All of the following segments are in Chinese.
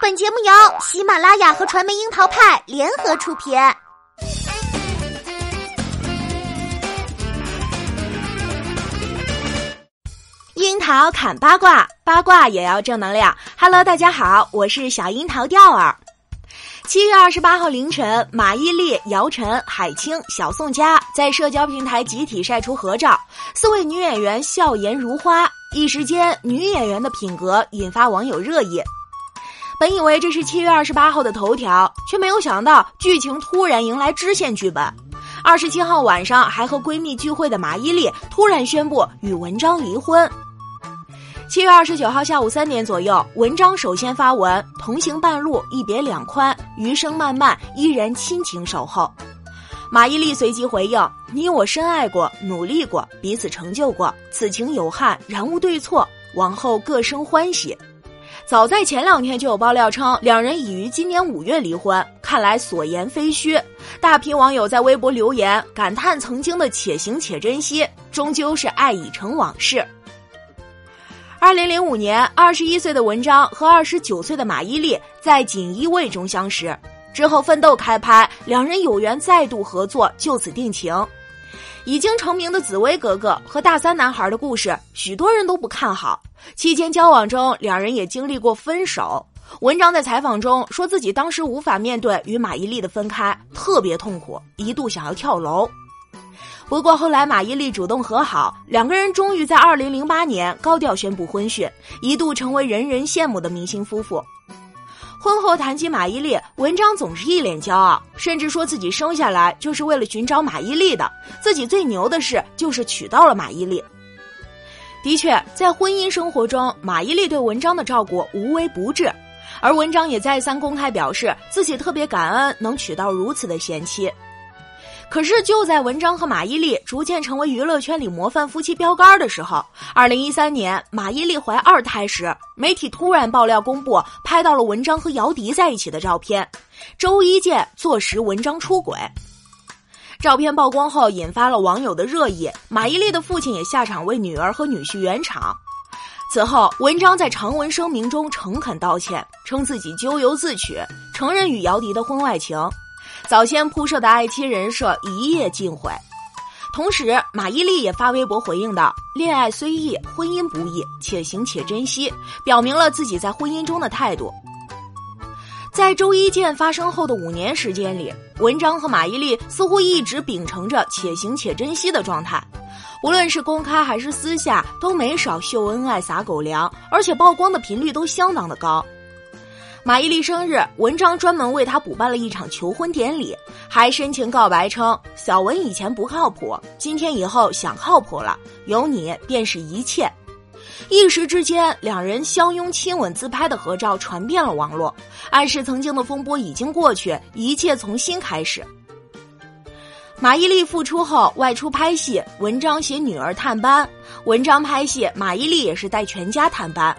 本节目由喜马拉雅和传媒樱桃派联合出品。樱桃砍八卦，八卦也要正能量。Hello，大家好，我是小樱桃钓儿。七月二十八号凌晨，马伊琍、姚晨、海清、小宋佳在社交平台集体晒出合照，四位女演员笑颜如花，一时间女演员的品格引发网友热议。本以为这是七月二十八号的头条，却没有想到剧情突然迎来支线剧本。二十七号晚上还和闺蜜聚会的马伊琍突然宣布与文章离婚。七月二十九号下午三点左右，文章首先发文：“同行半路，一别两宽，余生漫漫，依然亲情守候。”马伊琍随即回应：“你我深爱过，努力过，彼此成就过，此情有憾，然无对错，往后各生欢喜。”早在前两天就有爆料称，两人已于今年五月离婚，看来所言非虚。大批网友在微博留言感叹曾经的且行且珍惜，终究是爱已成往事。二零零五年，二十一岁的文章和二十九岁的马伊琍在《锦衣卫》中相识，之后《奋斗》开拍，两人有缘再度合作，就此定情。已经成名的紫薇格格和大三男孩的故事，许多人都不看好。期间交往中，两人也经历过分手。文章在采访中说自己当时无法面对与马伊琍的分开，特别痛苦，一度想要跳楼。不过后来马伊琍主动和好，两个人终于在二零零八年高调宣布婚讯，一度成为人人羡慕的明星夫妇。婚后谈及马伊琍，文章总是一脸骄傲，甚至说自己生下来就是为了寻找马伊琍的，自己最牛的事就是娶到了马伊琍。的确，在婚姻生活中，马伊琍对文章的照顾无微不至，而文章也再三公开表示自己特别感恩能娶到如此的贤妻。可是就在文章和马伊琍逐渐成为娱乐圈里模范夫妻标杆的时候，二零一三年马伊琍怀二胎时，媒体突然爆料公布拍到了文章和姚笛在一起的照片，周一见坐实文章出轨。照片曝光后，引发了网友的热议，马伊琍的父亲也下场为女儿和女婿圆场。此后，文章在长文声明中诚恳道歉，称自己咎由自取，承认与姚笛的婚外情。早先铺设的爱妻人设一夜尽毁，同时马伊琍也发微博回应道：“恋爱虽易，婚姻不易，且行且珍惜。”表明了自己在婚姻中的态度。在周一见发生后的五年时间里，文章和马伊琍似乎一直秉承着且行且珍惜的状态，无论是公开还是私下，都没少秀恩爱撒狗粮，而且曝光的频率都相当的高。马伊琍生日，文章专门为她补办了一场求婚典礼，还深情告白称：“小文以前不靠谱，今天以后想靠谱了，有你便是一切。”一时之间，两人相拥亲吻自拍的合照传遍了网络，暗示曾经的风波已经过去，一切从新开始。马伊琍复出后外出拍戏，文章携女儿探班，文章拍戏，马伊琍也是带全家探班。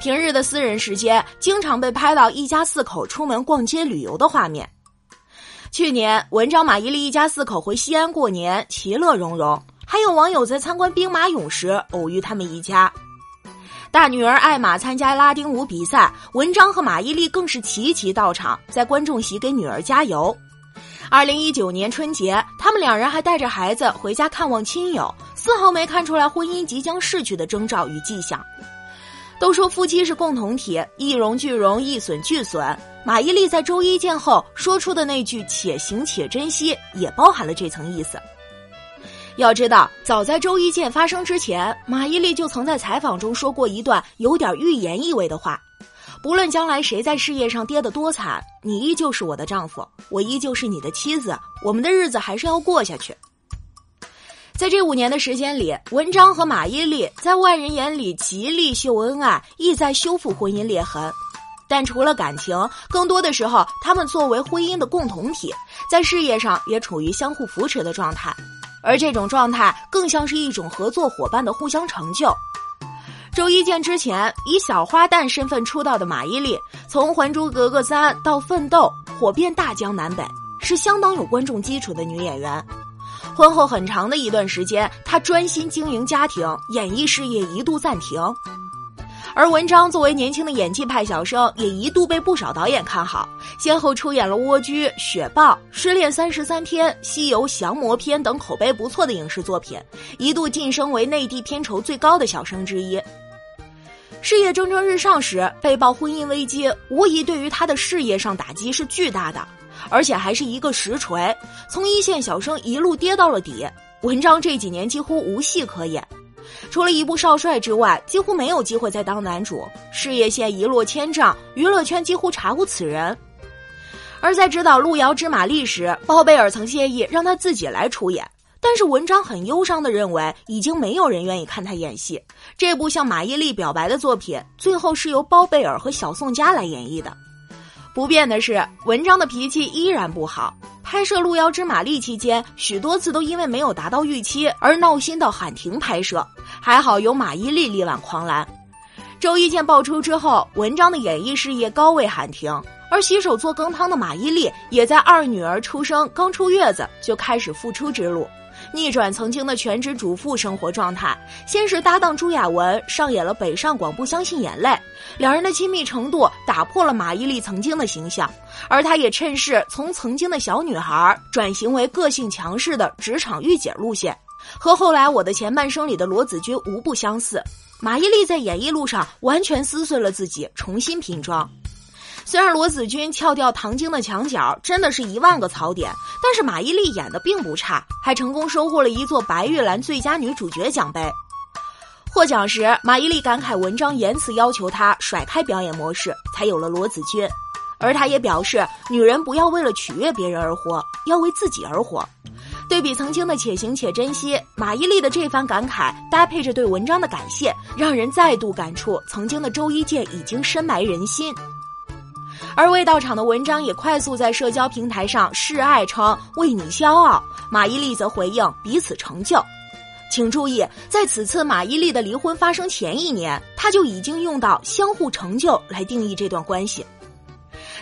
平日的私人时间，经常被拍到一家四口出门逛街旅游的画面。去年，文章、马伊琍一家四口回西安过年，其乐融融。还有网友在参观兵马俑时偶遇他们一家。大女儿艾玛参加拉丁舞比赛，文章和马伊琍更是齐齐到场，在观众席给女儿加油。二零一九年春节，他们两人还带着孩子回家看望亲友，丝毫没看出来婚姻即将逝去的征兆与迹象。都说夫妻是共同体，一荣俱荣，一损俱损。马伊琍在周一见后说出的那句“且行且珍惜”，也包含了这层意思。要知道，早在周一见发生之前，马伊琍就曾在采访中说过一段有点预言意味的话：“不论将来谁在事业上跌得多惨，你依旧是我的丈夫，我依旧是你的妻子，我们的日子还是要过下去。”在这五年的时间里，文章和马伊琍在外人眼里极力秀恩爱，意在修复婚姻裂痕。但除了感情，更多的时候，他们作为婚姻的共同体，在事业上也处于相互扶持的状态。而这种状态更像是一种合作伙伴的互相成就。周一见之前以小花旦身份出道的马伊琍，从《还珠格格三》到《奋斗》，火遍大江南北，是相当有观众基础的女演员。婚后很长的一段时间，她专心经营家庭，演艺事业一度暂停。而文章作为年轻的演技派小生，也一度被不少导演看好，先后出演了《蜗居》《雪豹》《失恋三十三天》《西游降魔篇》等口碑不错的影视作品，一度晋升为内地片酬最高的小生之一。事业蒸蒸日上时，被曝婚姻危机，无疑对于他的事业上打击是巨大的，而且还是一个实锤，从一线小生一路跌到了底。文章这几年几乎无戏可演。除了一部少帅之外，几乎没有机会再当男主，事业线一落千丈，娱乐圈几乎查无此人。而在指导《路遥知马力》时，包贝尔曾建议让他自己来出演，但是文章很忧伤的认为，已经没有人愿意看他演戏。这部向马伊琍表白的作品，最后是由包贝尔和小宋佳来演绎的。不变的是，文章的脾气依然不好。拍摄《路遥知马力》期间，许多次都因为没有达到预期而闹心到喊停拍摄。还好有马伊琍力挽狂澜。周一见爆出之后，文章的演艺事业高位喊停，而洗手做羹汤的马伊琍也在二女儿出生刚出月子就开始复出之路。逆转曾经的全职主妇生活状态，先是搭档朱亚文上演了北上广不相信眼泪，两人的亲密程度打破了马伊琍曾经的形象，而她也趁势从曾经的小女孩转型为个性强势的职场御姐路线，和后来我的前半生里的罗子君无不相似。马伊琍在演艺路上完全撕碎了自己，重新拼装。虽然罗子君撬掉唐晶的墙角真的是一万个槽点，但是马伊琍演的并不差，还成功收获了一座白玉兰最佳女主角奖杯。获奖时，马伊琍感慨文章言辞要求她甩开表演模式，才有了罗子君。而她也表示，女人不要为了取悦别人而活，要为自己而活。对比曾经的且行且珍惜，马伊琍的这番感慨搭配着对文章的感谢，让人再度感触曾经的周一见已经深埋人心。而未到场的文章也快速在社交平台上示爱，称为你骄傲。马伊琍则回应彼此成就。请注意，在此次马伊琍的离婚发生前一年，他就已经用到相互成就来定义这段关系。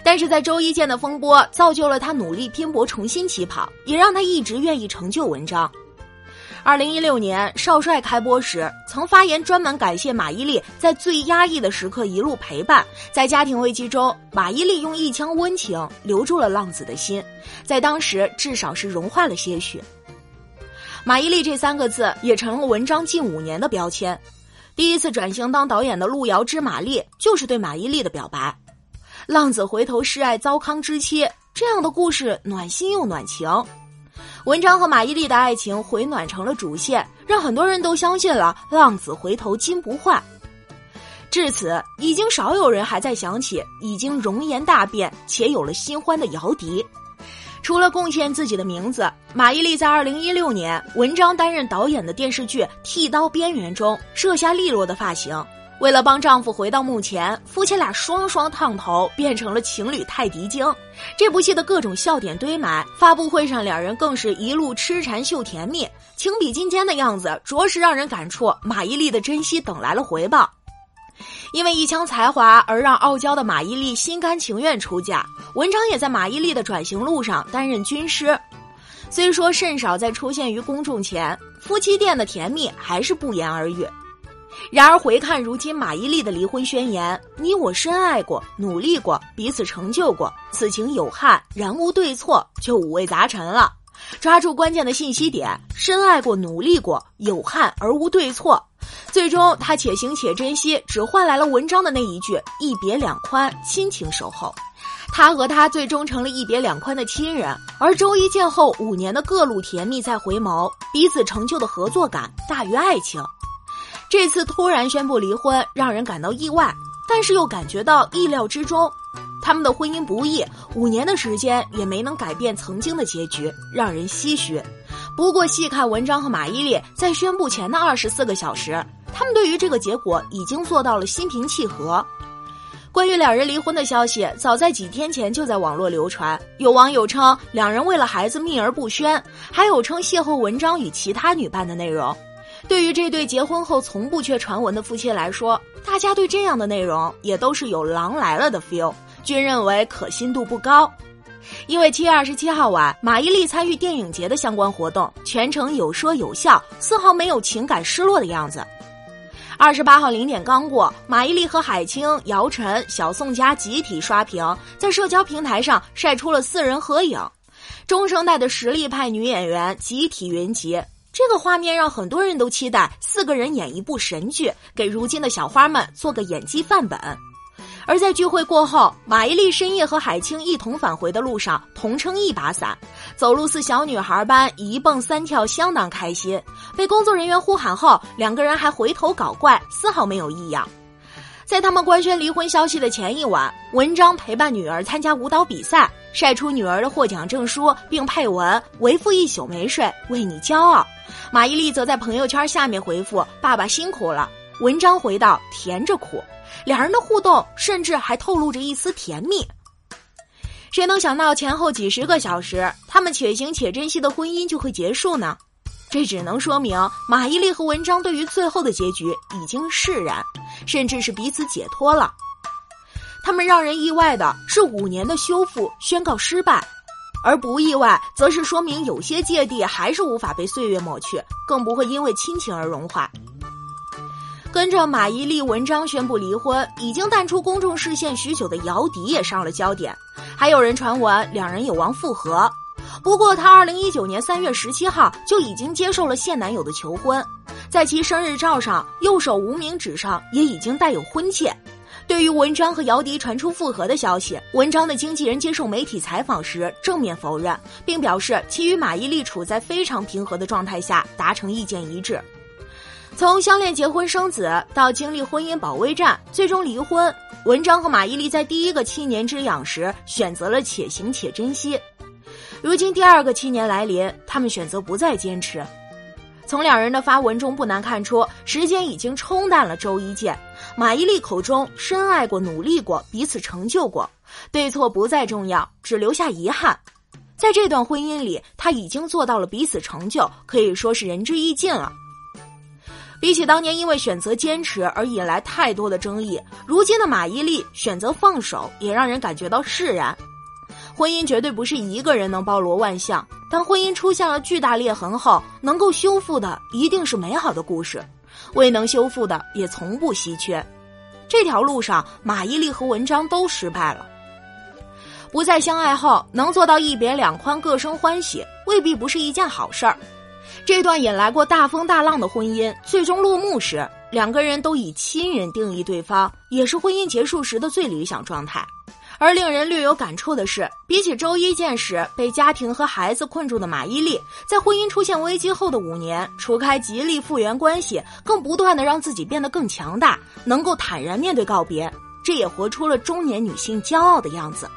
但是在周一见的风波，造就了他努力拼搏重新起跑，也让他一直愿意成就文章。二零一六年《少帅》开播时，曾发言专门感谢马伊琍在最压抑的时刻一路陪伴。在家庭危机中，马伊琍用一腔温情留住了浪子的心，在当时至少是融化了些许。马伊琍这三个字也成了文章近五年的标签。第一次转型当导演的《路遥知马力》就是对马伊琍的表白。浪子回头是爱糟糠之妻，这样的故事暖心又暖情。文章和马伊琍的爱情回暖成了主线，让很多人都相信了“浪子回头金不换”。至此，已经少有人还在想起已经容颜大变且有了新欢的姚笛。除了贡献自己的名字，马伊琍在二零一六年文章担任导演的电视剧《剃刀边缘》中设下利落的发型。为了帮丈夫回到幕前，夫妻俩双双烫头，变成了情侣泰迪精。这部戏的各种笑点堆满，发布会上两人更是一路痴缠秀甜蜜，情比金坚的样子，着实让人感触马伊琍的珍惜等来了回报。因为一腔才华而让傲娇的马伊琍心甘情愿出嫁，文章也在马伊琍的转型路上担任军师。虽说甚少在出现于公众前，夫妻店的甜蜜还是不言而喻。然而回看如今马伊琍的离婚宣言，你我深爱过，努力过，彼此成就过，此情有憾，然无对错，就五味杂陈了。抓住关键的信息点，深爱过，努力过，有憾而无对错。最终他且行且珍惜，只换来了文章的那一句一别两宽，亲情守候。他和他最终成了一别两宽的亲人。而周一见后五年的各路甜蜜再回眸，彼此成就的合作感大于爱情。这次突然宣布离婚，让人感到意外，但是又感觉到意料之中。他们的婚姻不易，五年的时间也没能改变曾经的结局，让人唏嘘。不过细看文章和马伊琍在宣布前的二十四个小时，他们对于这个结果已经做到了心平气和。关于两人离婚的消息，早在几天前就在网络流传。有网友称两人为了孩子秘而不宣，还有称邂逅文章与其他女伴的内容。对于这对结婚后从不缺传闻的夫妻来说，大家对这样的内容也都是有狼来了的 feel，均认为可信度不高。因为七月二十七号晚，马伊琍参与电影节的相关活动，全程有说有笑，丝毫没有情感失落的样子。二十八号零点刚过，马伊琍和海清、姚晨、小宋佳集体刷屏，在社交平台上晒出了四人合影。中生代的实力派女演员集体云集，这个画面让很多人都期待四个人演一部神剧，给如今的小花们做个演技范本。而在聚会过后，马伊琍深夜和海清一同返回的路上，同撑一把伞，走路似小女孩般一蹦三跳，相当开心。被工作人员呼喊后，两个人还回头搞怪，丝毫没有异样。在他们官宣离婚消息的前一晚，文章陪伴女儿参加舞蹈比赛，晒出女儿的获奖证书，并配文“为父一宿没睡，为你骄傲”。马伊琍则在朋友圈下面回复：“爸爸辛苦了。”文章回道：“甜着苦。”两人的互动甚至还透露着一丝甜蜜。谁能想到前后几十个小时，他们且行且珍惜的婚姻就会结束呢？这只能说明马伊琍和文章对于最后的结局已经释然，甚至是彼此解脱了。他们让人意外的是五年的修复宣告失败，而不意外则是说明有些芥蒂还是无法被岁月抹去，更不会因为亲情而融化。跟着马伊琍、文章宣布离婚，已经淡出公众视线许久的姚笛也上了焦点，还有人传闻两人有望复合。不过，她二零一九年三月十七号就已经接受了现男友的求婚，在其生日照上，右手无名指上也已经带有婚戒。对于文章和姚笛传出复合的消息，文章的经纪人接受媒体采访时正面否认，并表示其与马伊琍处在非常平和的状态下达成意见一致。从相恋、结婚、生子到经历婚姻保卫战，最终离婚，文章和马伊琍在第一个七年之痒时选择了且行且珍惜。如今第二个七年来临，他们选择不再坚持。从两人的发文中不难看出，时间已经冲淡了周一见。马伊琍口中深爱过、努力过、彼此成就过，对错不再重要，只留下遗憾。在这段婚姻里，他已经做到了彼此成就，可以说是仁至义尽了。比起当年因为选择坚持而引来太多的争议，如今的马伊琍选择放手，也让人感觉到释然。婚姻绝对不是一个人能包罗万象，当婚姻出现了巨大裂痕后，能够修复的一定是美好的故事，未能修复的也从不稀缺。这条路上，马伊琍和文章都失败了。不再相爱后，能做到一别两宽，各生欢喜，未必不是一件好事儿。这段引来过大风大浪的婚姻，最终落幕时，两个人都以亲人定义对方，也是婚姻结束时的最理想状态。而令人略有感触的是，比起周一见时被家庭和孩子困住的马伊琍，在婚姻出现危机后的五年，除开极力复原关系，更不断的让自己变得更强大，能够坦然面对告别，这也活出了中年女性骄傲的样子。